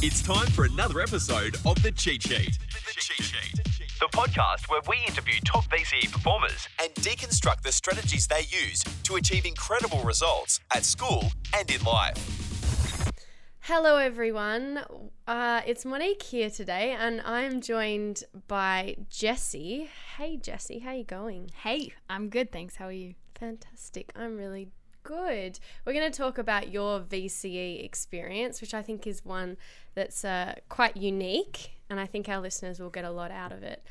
It's time for another episode of The Cheat Sheet. The Cheat Sheet. The podcast where we interview top VCE performers and deconstruct the strategies they use to achieve incredible results at school and in life. Hello, everyone. Uh, it's Monique here today, and I'm joined by Jessie. Hey, Jessie, how you going? Hey, I'm good, thanks. How are you? Fantastic. I'm really good. We're going to talk about your VCE experience, which I think is one that's uh, quite unique, and I think our listeners will get a lot out of it.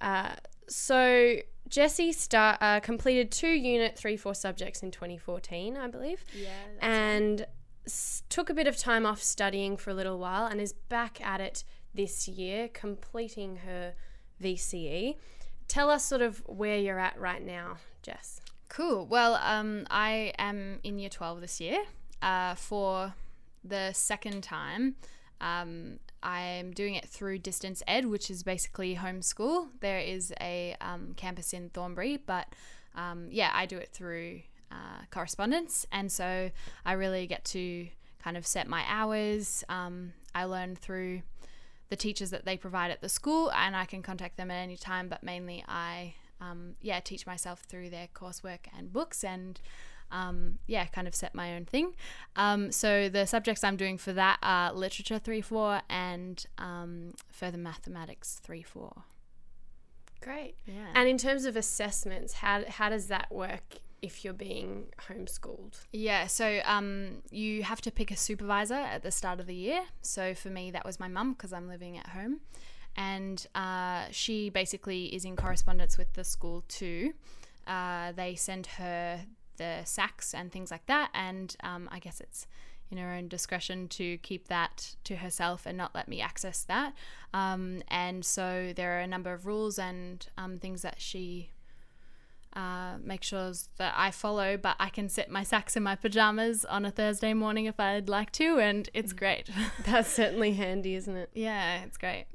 Uh, so, Jessie start uh, completed two Unit Three Four subjects in 2014, I believe. Yeah. and s- took a bit of time off studying for a little while and is back at it this year, completing her VCE. Tell us sort of where you're at right now, Jess. Cool. Well, um, I am in year 12 this year. Uh, for the second time, um, I'm doing it through Distance Ed, which is basically homeschool. There is a um, campus in Thornbury, but um, yeah, I do it through uh, correspondence. And so I really get to kind of set my hours. Um, I learn through the teachers that they provide at the school, and I can contact them at any time. But mainly, I um, yeah teach myself through their coursework and books, and um, yeah, kind of set my own thing. Um, so the subjects I'm doing for that are literature three four and um, further mathematics three four. Great. Yeah. And in terms of assessments, how, how does that work if you're being homeschooled? Yeah, so um, you have to pick a supervisor at the start of the year. So for me, that was my mum because I'm living at home. And uh, she basically is in correspondence with the school too. Uh, they send her the SACs and things like that. And um, I guess it's in her own discretion to keep that to herself and not let me access that. Um, and so there are a number of rules and um, things that she uh, make sure that I follow, but I can set my SACs in my pajamas on a Thursday morning if I'd like to, and it's great. That's certainly handy, isn't it? yeah, it's great.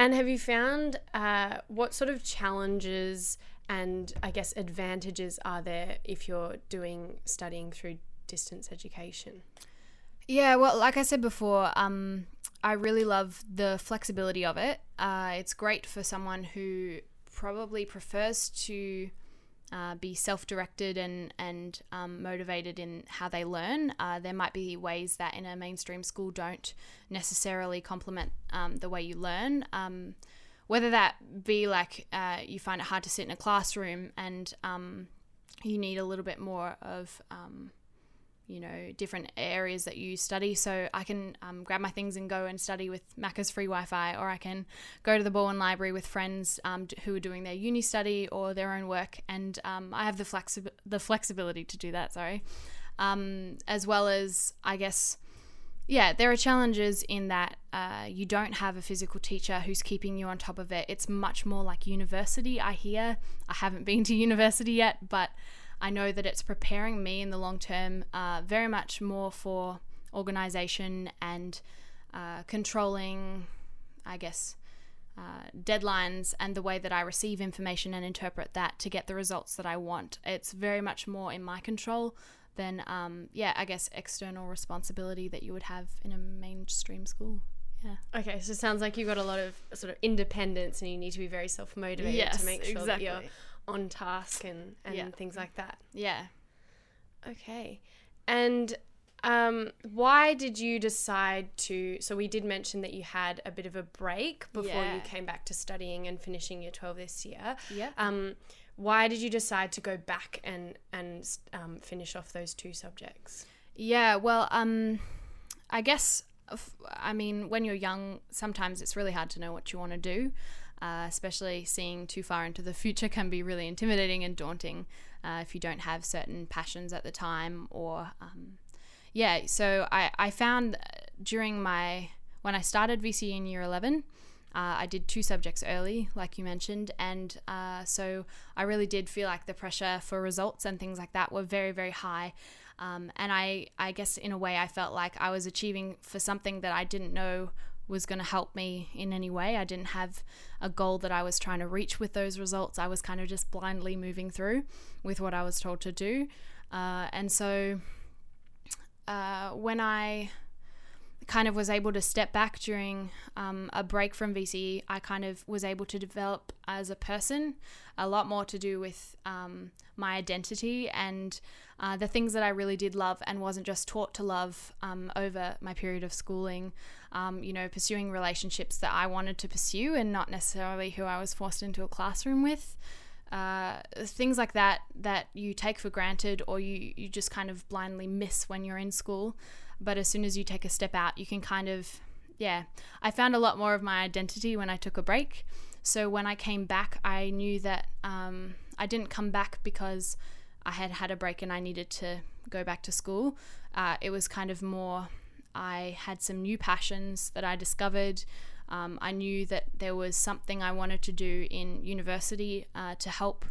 And have you found uh, what sort of challenges and I guess advantages are there if you're doing studying through distance education? Yeah, well, like I said before, um, I really love the flexibility of it. Uh, it's great for someone who probably prefers to uh, be self-directed and and um, motivated in how they learn. Uh, there might be ways that in a mainstream school don't necessarily complement um, the way you learn. Um, whether that be like uh, you find it hard to sit in a classroom and um, you need a little bit more of um, you know different areas that you study so i can um, grab my things and go and study with macca's free wi-fi or i can go to the bowen library with friends um, who are doing their uni study or their own work and um, i have the, flexi- the flexibility to do that sorry um, as well as i guess yeah, there are challenges in that uh, you don't have a physical teacher who's keeping you on top of it. It's much more like university, I hear. I haven't been to university yet, but I know that it's preparing me in the long term uh, very much more for organization and uh, controlling, I guess, uh, deadlines and the way that I receive information and interpret that to get the results that I want. It's very much more in my control than, um, yeah, I guess, external responsibility that you would have in a mainstream school. Yeah. Okay, so it sounds like you've got a lot of sort of independence and you need to be very self motivated Yes, to make sure that you're exactly. On task and, and Yeah. things like that. Yeah. Okay. And um, why did you decide to? So, we did mention that you had a bit of a break before you came back to studying and finishing year 12 this year. Yeah. Um, why did you decide to go back and, and um, finish off those two subjects? Yeah, well, um, I guess, I mean, when you're young, sometimes it's really hard to know what you want to do, uh, especially seeing too far into the future can be really intimidating and daunting uh, if you don't have certain passions at the time or, um, yeah, so I, I found uh, during my, when I started VCE in year 11, uh, I did two subjects early, like you mentioned, and uh, so I really did feel like the pressure for results and things like that were very, very high. Um, and I, I guess in a way, I felt like I was achieving for something that I didn't know was going to help me in any way. I didn't have a goal that I was trying to reach with those results. I was kind of just blindly moving through with what I was told to do. Uh, and so uh, when I kind of was able to step back during um, a break from VCE, I kind of was able to develop as a person a lot more to do with um, my identity and uh, the things that I really did love and wasn't just taught to love um, over my period of schooling. Um, you know, pursuing relationships that I wanted to pursue and not necessarily who I was forced into a classroom with. Uh, things like that that you take for granted or you, you just kind of blindly miss when you're in school. But as soon as you take a step out, you can kind of, yeah. I found a lot more of my identity when I took a break. So when I came back, I knew that um, I didn't come back because I had had a break and I needed to go back to school. Uh, it was kind of more, I had some new passions that I discovered. Um, I knew that there was something I wanted to do in university uh, to help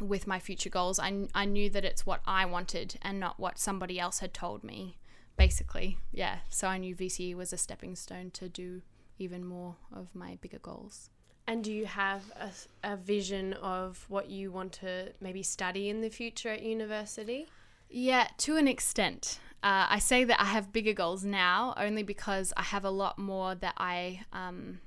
with my future goals. I, I knew that it's what I wanted and not what somebody else had told me basically. Yeah. So I knew VCE was a stepping stone to do even more of my bigger goals. And do you have a, a vision of what you want to maybe study in the future at university? Yeah, to an extent. Uh, I say that I have bigger goals now only because I have a lot more that I um,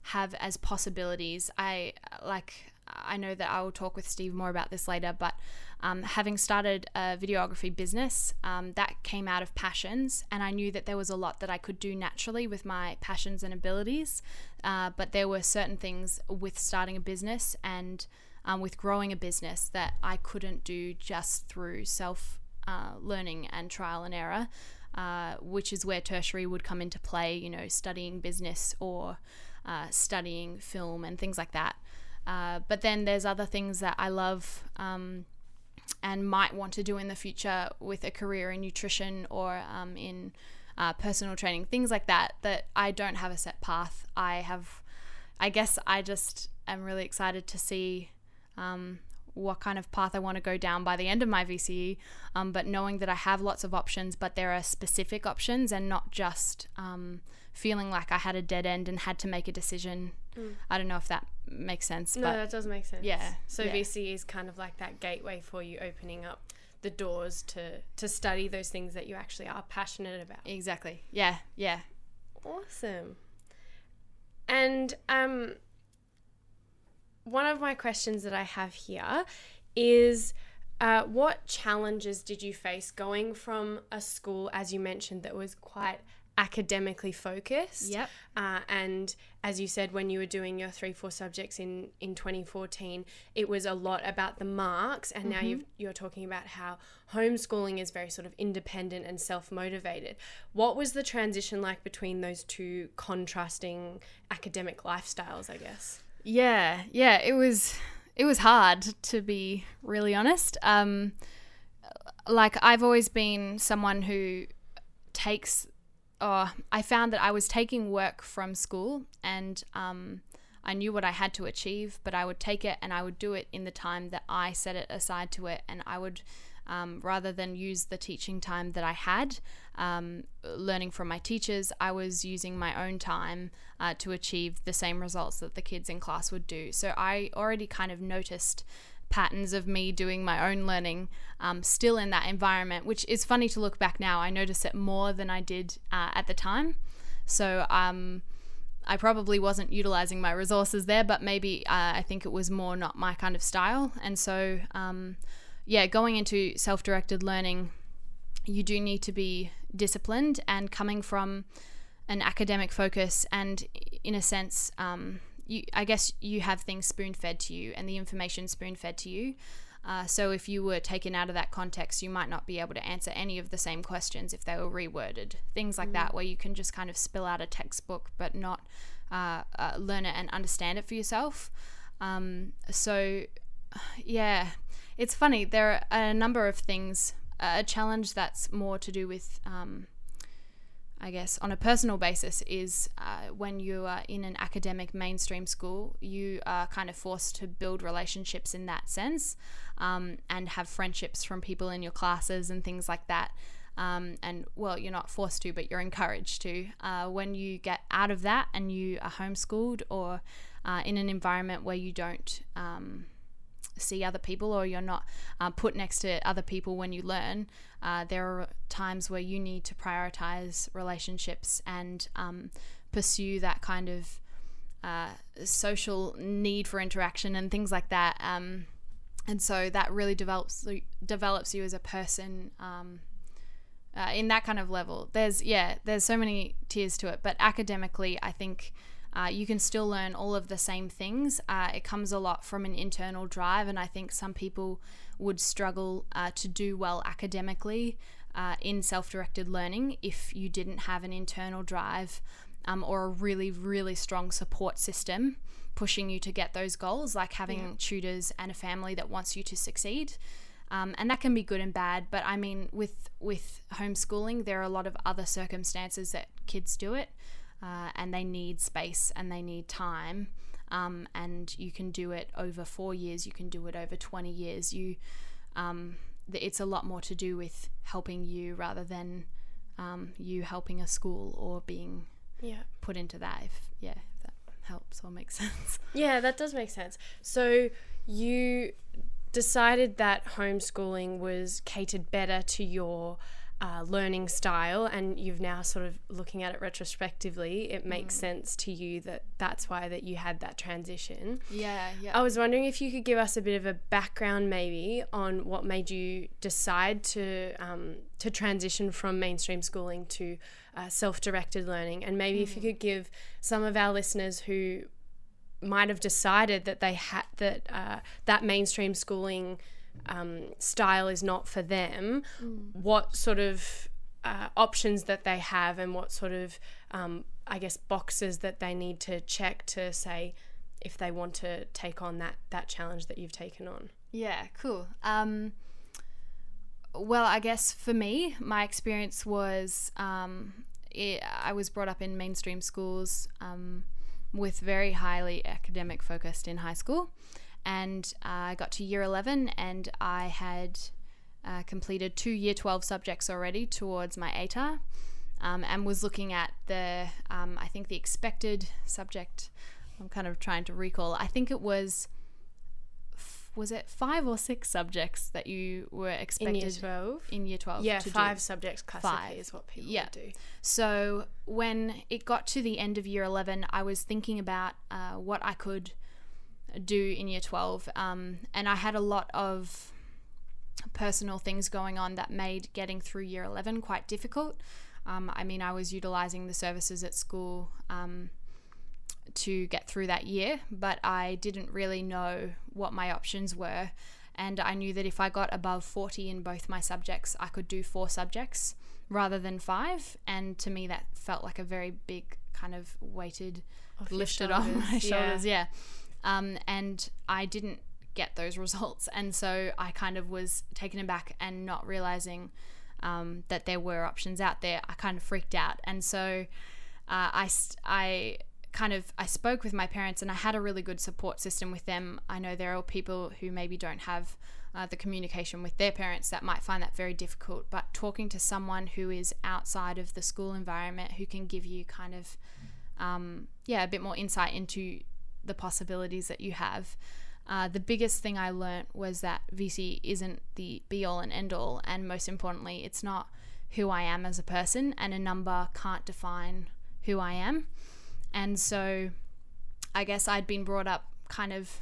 have as possibilities. I like I know that I will talk with Steve more about this later, but um, having started a videography business, um, that came out of passions, and I knew that there was a lot that I could do naturally with my passions and abilities. Uh, but there were certain things with starting a business and um, with growing a business that I couldn't do just through self uh, learning and trial and error, uh, which is where tertiary would come into play, you know, studying business or uh, studying film and things like that. Uh, but then there's other things that I love um, and might want to do in the future with a career in nutrition or um, in uh, personal training, things like that, that I don't have a set path. I have, I guess I just am really excited to see um, what kind of path I want to go down by the end of my VCE. Um, but knowing that I have lots of options, but there are specific options and not just um, feeling like I had a dead end and had to make a decision. Mm. I don't know if that makes sense. No, that does make sense. Yeah. So yeah. VCE is kind of like that gateway for you opening up the doors to to study those things that you actually are passionate about. Exactly. Yeah. Yeah. Awesome. And um one of my questions that I have here is uh, what challenges did you face going from a school, as you mentioned, that was quite academically focused. Yep. Uh, and as you said, when you were doing your three, four subjects in, in 2014, it was a lot about the marks. And mm-hmm. now you you're talking about how homeschooling is very sort of independent and self motivated. What was the transition like between those two contrasting academic lifestyles, I guess? Yeah, yeah, it was it was hard to be really honest. Um, like I've always been someone who takes oh, I found that I was taking work from school and um, I knew what I had to achieve, but I would take it and I would do it in the time that I set it aside to it. And I would, um, rather than use the teaching time that I had, um, learning from my teachers, I was using my own time uh, to achieve the same results that the kids in class would do. So I already kind of noticed patterns of me doing my own learning um, still in that environment, which is funny to look back now. I notice it more than I did uh, at the time. So um, I probably wasn't utilizing my resources there, but maybe uh, I think it was more not my kind of style. And so, um, yeah, going into self directed learning, you do need to be disciplined and coming from an academic focus and, in a sense, um, you I guess you have things spoon fed to you and the information spoon fed to you. Uh, so if you were taken out of that context, you might not be able to answer any of the same questions if they were reworded. Things like mm. that, where you can just kind of spill out a textbook but not uh, uh, learn it and understand it for yourself. Um, so, yeah, it's funny. There are a number of things. A challenge that's more to do with um, I guess, on a personal basis is uh, when you are in an academic mainstream school, you are kind of forced to build relationships in that sense um, and have friendships from people in your classes and things like that. Um, and well, you're not forced to, but you're encouraged to. Uh, when you get out of that and you are homeschooled or uh, in an environment where you don't um, see other people or you're not uh, put next to other people when you learn, uh, there are times where you need to prioritize relationships and um, pursue that kind of uh, social need for interaction and things like that. Um, and so that really develops develops you as a person um, uh, in that kind of level. There's yeah, there's so many tiers to it, but academically, I think. Uh, you can still learn all of the same things. Uh, it comes a lot from an internal drive, and I think some people would struggle uh, to do well academically uh, in self directed learning if you didn't have an internal drive um, or a really, really strong support system pushing you to get those goals, like having yeah. tutors and a family that wants you to succeed. Um, and that can be good and bad. But I mean, with with homeschooling, there are a lot of other circumstances that kids do it, uh, and they need space and they need time. Um, and you can do it over four years. You can do it over twenty years. You, um, it's a lot more to do with helping you rather than um, you helping a school or being yeah. put into that. If yeah, if that helps or makes sense. Yeah, that does make sense. So you decided that homeschooling was catered better to your uh, learning style and you've now sort of looking at it retrospectively it makes mm. sense to you that that's why that you had that transition yeah yeah i was wondering if you could give us a bit of a background maybe on what made you decide to um, to transition from mainstream schooling to uh, self-directed learning and maybe mm. if you mm. could give some of our listeners who might have decided that they had that uh, that mainstream schooling um, style is not for them, mm. what sort of uh, options that they have and what sort of, um, I guess, boxes that they need to check to say if they want to take on that that challenge that you've taken on. Yeah, cool. Um, well, I guess for me, my experience was um, it, I was brought up in mainstream schools um, with very highly academic focused in high school and I got to year 11 and I had uh, completed two year 12 subjects already towards my ATAR um, and was looking at the, um, I think the expected subject. I'm kind of trying to recall. I think it was, was it five or six subjects that you were expected in year 12? In year 12. Yeah, five do. subjects classically five. is what people yeah. do. So when it got to the end of year 11, I was thinking about uh, what I could – do in year 12. Um, and I had a lot of personal things going on that made getting through year 11 quite difficult. Um, I mean, I was utilizing the services at school um, to get through that year, but I didn't really know what my options were. And I knew that if I got above 40 in both my subjects, I could do four subjects rather than five. And to me, that felt like a very big kind of weighted, off lifted on my shoulders. Yeah. yeah. Um, and I didn't get those results. And so I kind of was taken aback and not realizing um, that there were options out there. I kind of freaked out. And so uh, I, I kind of I spoke with my parents and I had a really good support system with them. I know there are people who maybe don't have uh, the communication with their parents that might find that very difficult, but talking to someone who is outside of the school environment who can give you kind of um, yeah a bit more insight into the possibilities that you have. Uh, the biggest thing I learnt was that VCE isn't the be all and end all, and most importantly, it's not who I am as a person, and a number can't define who I am. And so I guess I'd been brought up kind of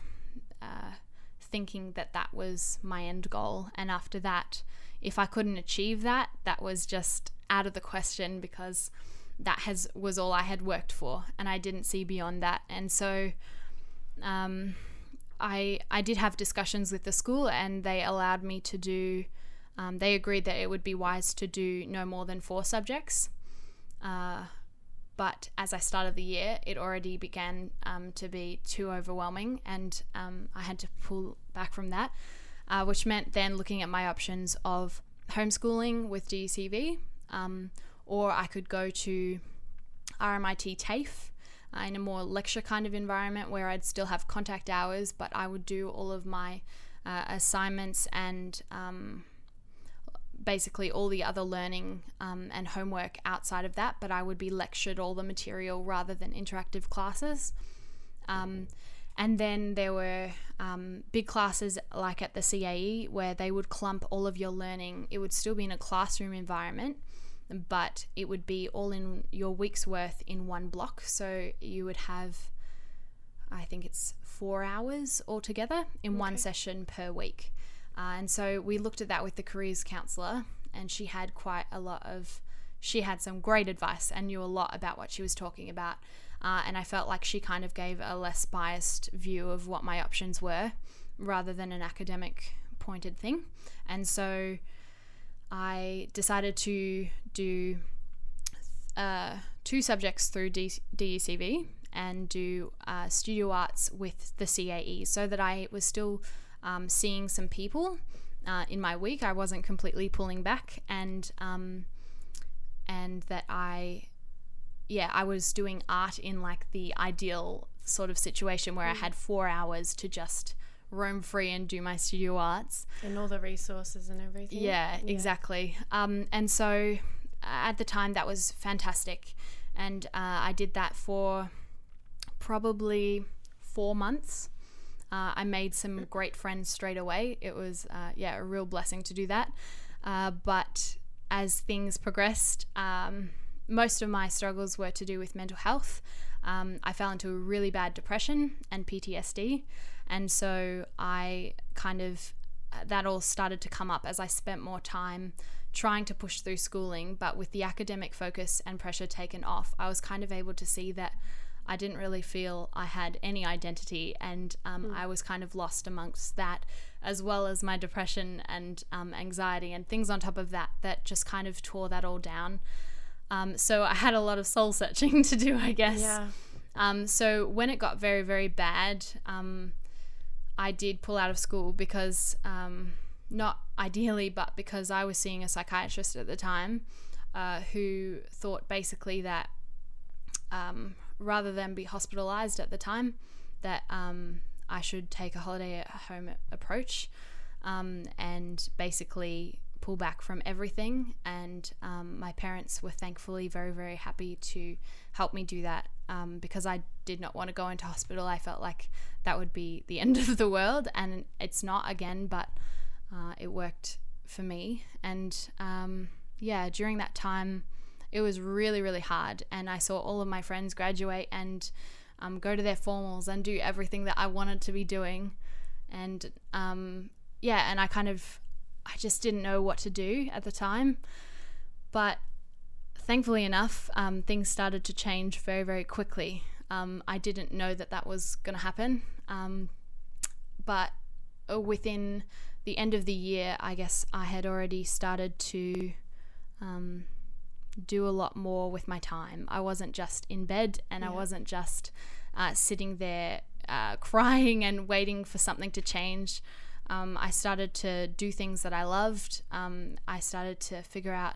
uh, thinking that that was my end goal. And after that, if I couldn't achieve that, that was just out of the question because that has was all I had worked for, and I didn't see beyond that. And so, um, I I did have discussions with the school, and they allowed me to do. Um, they agreed that it would be wise to do no more than four subjects. Uh, but as I started the year, it already began um, to be too overwhelming, and um, I had to pull back from that, uh, which meant then looking at my options of homeschooling with DECV or I could go to RMIT TAFE uh, in a more lecture kind of environment where I'd still have contact hours, but I would do all of my uh, assignments and um, basically all the other learning um, and homework outside of that, but I would be lectured all the material rather than interactive classes. Um, And then there were um, big classes like at the CAE where they would clump all of your learning. It would still be in a classroom environment, but it would be all in your week's worth in one block. So you would have, I think it's four hours altogether in okay. one session per week. Uh, and so we looked at that with the careers counselor, and she had quite a lot of, she had some great advice and knew a lot about what she was talking about. Uh, and I felt like she kind of gave a less biased view of what my options were rather than an academic pointed thing. And so I decided to do uh, two subjects through D- DECV and do uh, studio arts with the CAE so that I was still um, seeing some people uh, in my week. I wasn't completely pulling back and um, and that I yeah, I was doing art in like the ideal sort of situation where mm. I had four hours to just roam free and do my studio arts. And all the resources and everything. Yeah, yeah. exactly. Um, and so at the time, that was fantastic. And uh, I did that for probably four months. Uh, I made some great friends straight away. It was, uh, yeah, a real blessing to do that. Uh, but as things progressed, um, most of my struggles were to do with mental health. Um, I fell into a really bad depression and PTSD. And so I kind of, that all started to come up as I spent more time trying to push through schooling. But with the academic focus and pressure taken off, I was kind of able to see that I didn't really feel I had any identity. And um, mm. I was kind of lost amongst that, as well as my depression and um, anxiety and things on top of that, that just kind of tore that all down. Um, so I had a lot of soul searching to do, I guess. Yeah. Um, so when it got very, very bad, um, I did pull out of school because, um, not ideally, but because I was seeing a psychiatrist at the time uh, who thought basically that um, rather than be hospitalized at the time, that um, I should take a holiday at home approach and basically pull back from everything. And um, my parents were thankfully very, very happy to help me do that um, because I did not want to go into hospital. I felt like that would be the end of the world, and it's not again, but uh, it worked for me. And um, yeah, during that time, it was really, really hard. And I saw all of my friends graduate and um, go to their formals and do everything that I wanted to be doing. And um, yeah, and I kind of I just didn't know what to do at the time. But thankfully enough, um, things started to change very, very quickly. Um, I didn't know that that was going to happen. Um, but uh, within the end of the year, I guess I had already started to um, do a lot more with my time. I wasn't just in bed and yeah. I wasn't just uh, sitting there uh, crying and waiting for something to change. Um, I started to do things that I loved. Um, I started to figure out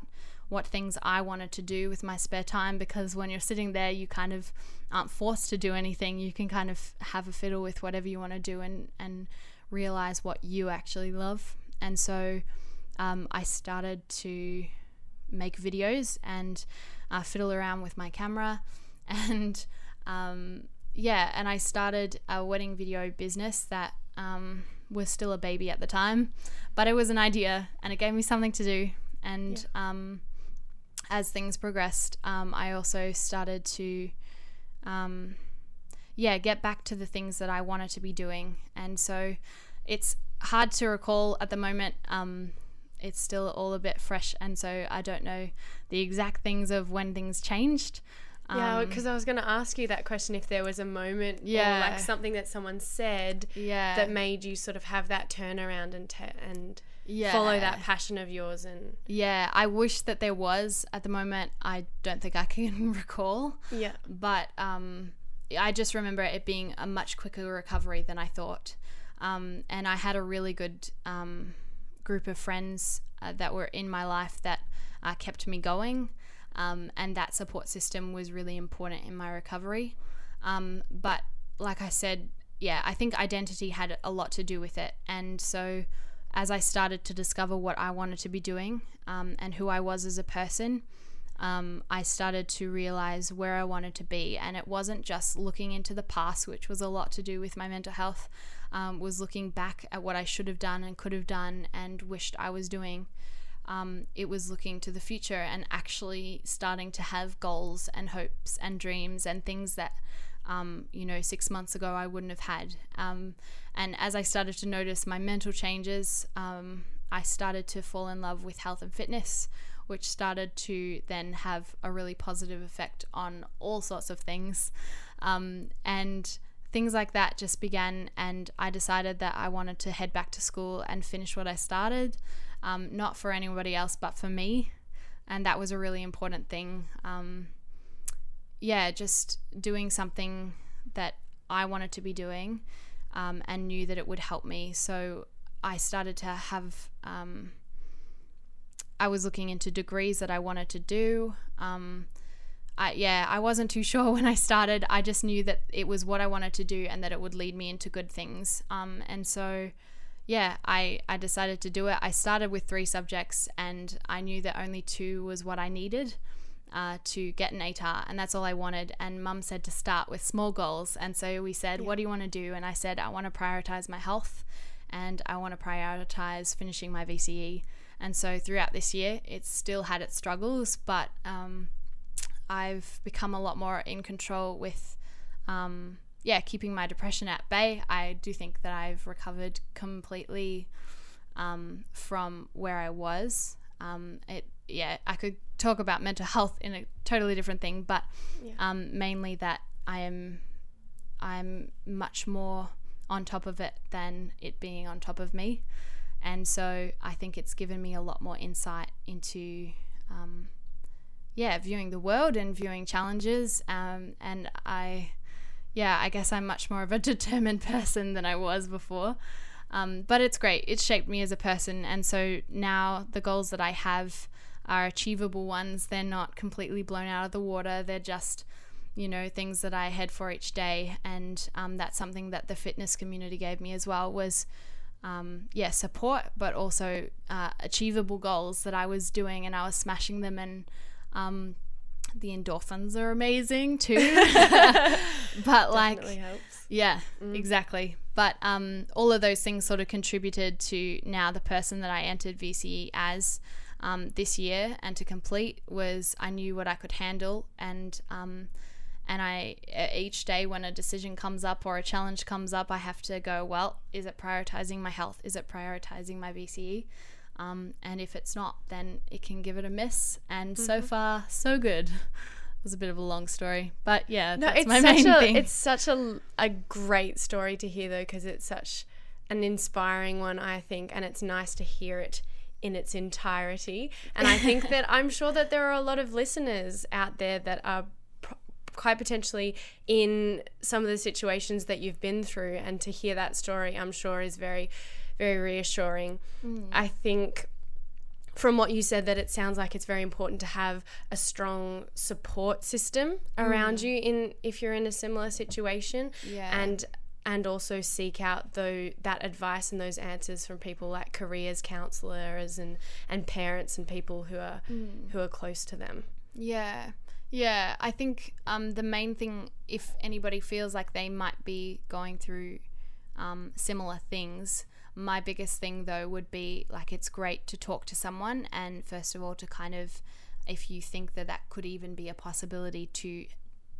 what things I wanted to do with my spare time because when you're sitting there, you kind of aren't forced to do anything. You can kind of have a fiddle with whatever you want to do and, and realize what you actually love. And so um, I started to make videos and uh, fiddle around with my camera. And um, yeah, and I started a wedding video business that um, was still a baby at the time, but it was an idea and it gave me something to do. And yeah. um, as things progressed, um, I also started to, um, yeah, get back to the things that I wanted to be doing. And so it's hard to recall at the moment. Um, it's still all a bit fresh, and so I don't know the exact things of when things changed. Yeah, because um, I was going to ask you that question if there was a moment yeah. or like something that someone said yeah. that made you sort of have that turnaround and te- and yeah. follow that passion of yours and Yeah, I wish that there was at the moment. I don't think I can recall. Yeah. But um I just remember it being a much quicker recovery than I thought. Um, and I had a really good um, group of friends uh, that were in my life that uh, kept me going. Um, and that support system was really important in my recovery. Um, but like I said, yeah, I think identity had a lot to do with it. And so as I started to discover what I wanted to be doing um, and who I was as a person, um, I started to realize where I wanted to be. And it wasn't just looking into the past, which was a lot to do with my mental health, um, was looking back at what I should have done and could have done and wished I was doing. Um, it was looking to the future and actually starting to have goals and hopes and dreams and things that, um, you know, six months ago I wouldn't have had. Um, and as I started to notice my mental changes, um, I started to fall in love with health and fitness, which started to then have a really positive effect on all sorts of things. Um, and things like that just began, and I decided that I wanted to head back to school and finish what I started, um, not for anybody else, but for me. And that was a really important thing. Um, yeah, just doing something that I wanted to be doing um, and knew that it would help me. So I started to have, um, I was looking into degrees that I wanted to do. Um, I, yeah, I wasn't too sure when I started. I just knew that it was what I wanted to do and that it would lead me into good things. Um, and so, yeah, I, I decided to do it. I started with three subjects and I knew that only two was what I needed. Uh, to get an ATAR, and that's all I wanted. And mum said to start with small goals. And so we said, yeah. What do you want to do? And I said, I want to prioritize my health and I want to prioritize finishing my VCE. And so throughout this year, it's still had its struggles, but um, I've become a lot more in control with, um, yeah, keeping my depression at bay. I do think that I've recovered completely um, from where I was. Um, it, yeah, I could talk about mental health in a totally different thing, but yeah. Um, mainly that I am, I'm much more on top of it than it being on top of me. And so I think it's given me a lot more insight into, um, yeah, viewing the world and viewing challenges. Um, and I, yeah, I guess I'm much more of a determined person than I was before. Um, but it's great. It's shaped me as a person. And so now the goals that I have are achievable ones. They're not completely blown out of the water. They're just you know things that I head for each day, and um, that's something that the fitness community gave me as well was. Um, yeah, support, but also uh, achievable goals that I was doing, and I was smashing them, and um, the endorphins are amazing too. but like, yeah, mm. exactly. But um, all of those things sort of contributed to now the person that I entered VCE as um, this year and to complete was I knew what I could handle and um, and I each day when a decision comes up or a challenge comes up, I have to go, well, is it prioritizing my health? Is it prioritizing my VCE? Um, and if it's not, then it can give it a miss. And mm-hmm. so far, so good. It was a bit of a long story, but yeah, no, that's it's my such main a, thing. It's such a, a great story to hear though, because it's such an inspiring one, I think, and it's nice to hear it in its entirety. And I think that I'm sure that there are a lot of listeners out there that are quite potentially in some of the situations that you've been through and to hear that story i'm sure is very very reassuring mm. i think from what you said that it sounds like it's very important to have a strong support system around mm. you in if you're in a similar situation yeah. and and also seek out though that advice and those answers from people like careers counselors and and parents and people who are mm. who are close to them yeah yeah, I think um, the main thing, if anybody feels like they might be going through um, similar things, my biggest thing though would be like it's great to talk to someone, and first of all, to kind of, if you think that that could even be a possibility, to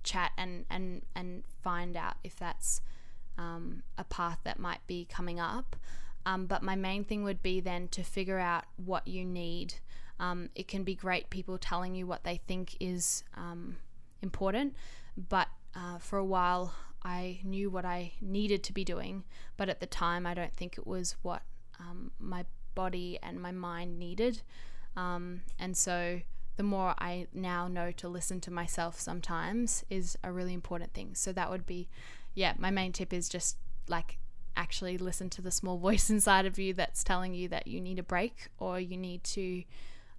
chat and and and find out if that's um, a path that might be coming up. Um, but my main thing would be then to figure out what you need um, it can be great people telling you what they think is um, important, but uh, for a while I knew what I needed to be doing, but at the time I don't think it was what um, my body and my mind needed. Um, and so the more I now know to listen to myself sometimes is a really important thing. So that would be, yeah, my main tip is just like actually listen to the small voice inside of you that's telling you that you need a break or you need to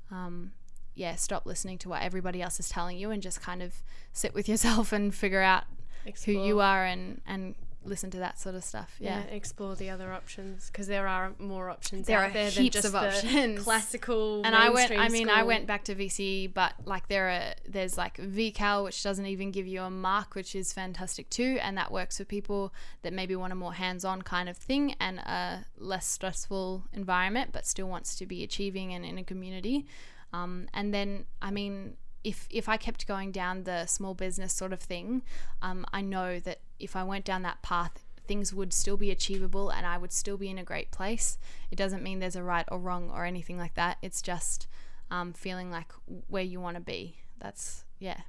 um, yeah, stop listening to what everybody else is telling you and just kind of sit with yourself and figure out Explore. who you are and and listen to that sort of stuff. Yeah. yeah, explore the other options because there are more options There out are there than just of the classical. and I went. I mean, I went back to VCE, but like there are there's like VCAL, which doesn't even give you a mark, which is fantastic too, and that works for people that maybe want a more hands-on kind of thing and a less stressful environment, but still wants to be achieving and in a community. Um, and then, I mean, if if I kept going down the small business sort of thing, um, I know that if I went down that path, things would still be achievable and I would still be in a great place. It doesn't mean there's a right or wrong or anything like that. It's just um, feeling like where you want to be. That's yeah.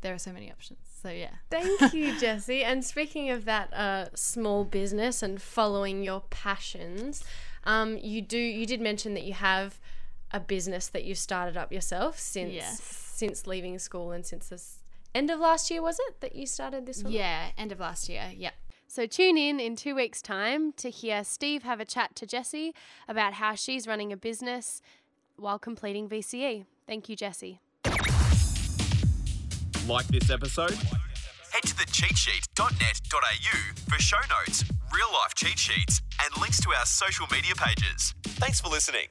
There are so many options. So yeah. Thank you, Jessie. And speaking of that uh, small business and following your passions, um, you do you did mention that you have a business that you started up yourself since Yes. since leaving school and since this end of last year was it that you started this one? Yeah. End of last year. Yep. So tune in in two weeks' time to hear Steve have a chat to Jessie about how she's running a business while completing VCE. Thank you, Jessie. Like this episode? Head to thecheatsheet.net.au for show notes, real life cheat sheets, and links to our social media pages. Thanks for listening.